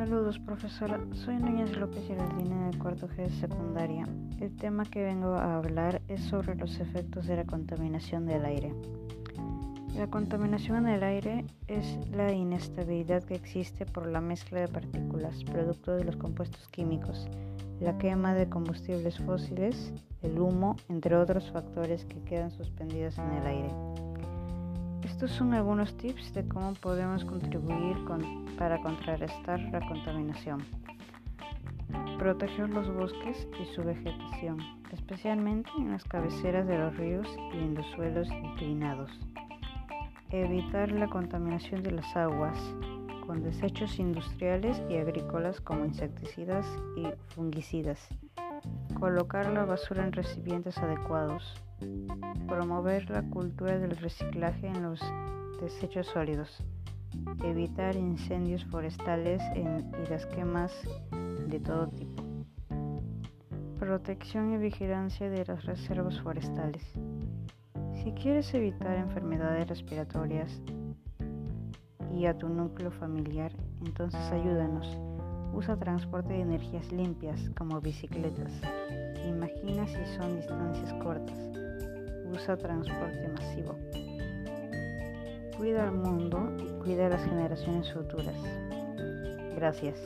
Saludos profesora, soy Núñez López Geraldine del cuarto G de secundaria. El tema que vengo a hablar es sobre los efectos de la contaminación del aire. La contaminación en el aire es la inestabilidad que existe por la mezcla de partículas, producto de los compuestos químicos, la quema de combustibles fósiles, el humo, entre otros factores que quedan suspendidos en el aire. Estos son algunos tips de cómo podemos contribuir para contrarrestar la contaminación. Proteger los bosques y su vegetación, especialmente en las cabeceras de los ríos y en los suelos inclinados. Evitar la contaminación de las aguas con desechos industriales y agrícolas como insecticidas y fungicidas. Colocar la basura en recipientes adecuados promover la cultura del reciclaje en los desechos sólidos, evitar incendios forestales y las quemas de todo tipo, protección y vigilancia de las reservas forestales. Si quieres evitar enfermedades respiratorias y a tu núcleo familiar, entonces ayúdanos. Usa transporte de energías limpias como bicicletas. Imagina si son distancias cortas usa transporte masivo. Cuida al mundo y cuida a las generaciones futuras. Gracias.